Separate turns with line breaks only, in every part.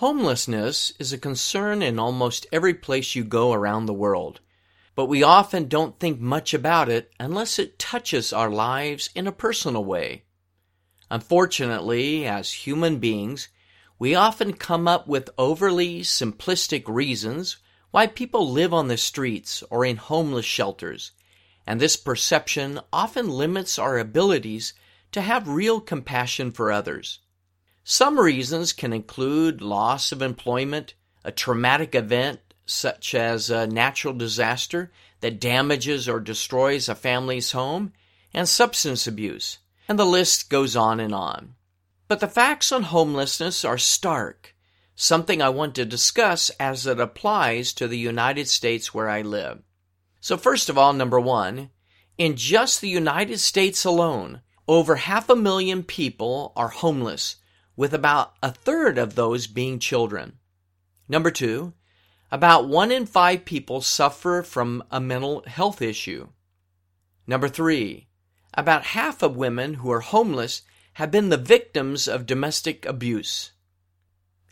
Homelessness is a concern in almost every place you go around the world, but we often don't think much about it unless it touches our lives in a personal way. Unfortunately, as human beings, we often come up with overly simplistic reasons why people live on the streets or in homeless shelters, and this perception often limits our abilities to have real compassion for others. Some reasons can include loss of employment, a traumatic event such as a natural disaster that damages or destroys a family's home, and substance abuse, and the list goes on and on. But the facts on homelessness are stark, something I want to discuss as it applies to the United States where I live. So, first of all, number one, in just the United States alone, over half a million people are homeless, with about a third of those being children. Number two, about one in five people suffer from a mental health issue. Number three, about half of women who are homeless have been the victims of domestic abuse.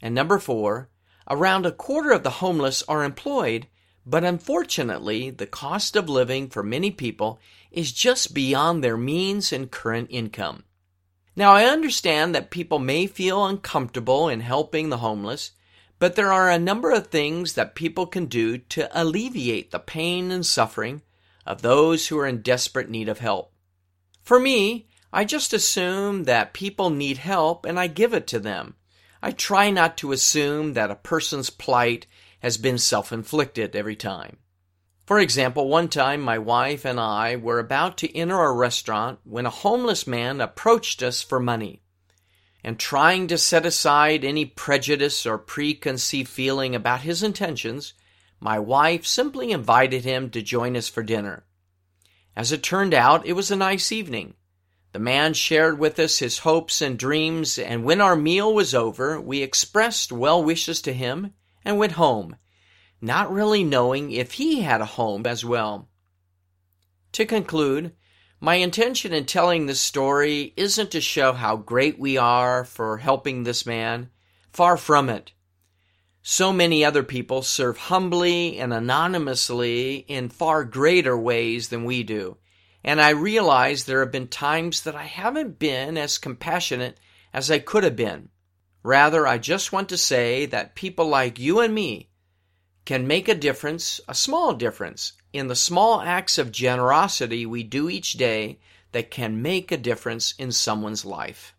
And number four, around a quarter of the homeless are employed, but unfortunately, the cost of living for many people is just beyond their means and current income. Now, I understand that people may feel uncomfortable in helping the homeless, but there are a number of things that people can do to alleviate the pain and suffering of those who are in desperate need of help. For me, I just assume that people need help and I give it to them. I try not to assume that a person's plight has been self inflicted every time. For example, one time my wife and I were about to enter a restaurant when a homeless man approached us for money. And trying to set aside any prejudice or preconceived feeling about his intentions, my wife simply invited him to join us for dinner. As it turned out, it was a nice evening. The man shared with us his hopes and dreams, and when our meal was over, we expressed well wishes to him and went home not really knowing if he had a home as well. To conclude, my intention in telling this story isn't to show how great we are for helping this man. Far from it. So many other people serve humbly and anonymously in far greater ways than we do. And I realize there have been times that I haven't been as compassionate as I could have been. Rather, I just want to say that people like you and me can make a difference, a small difference, in the small acts of generosity we do each day that can make a difference in someone's life.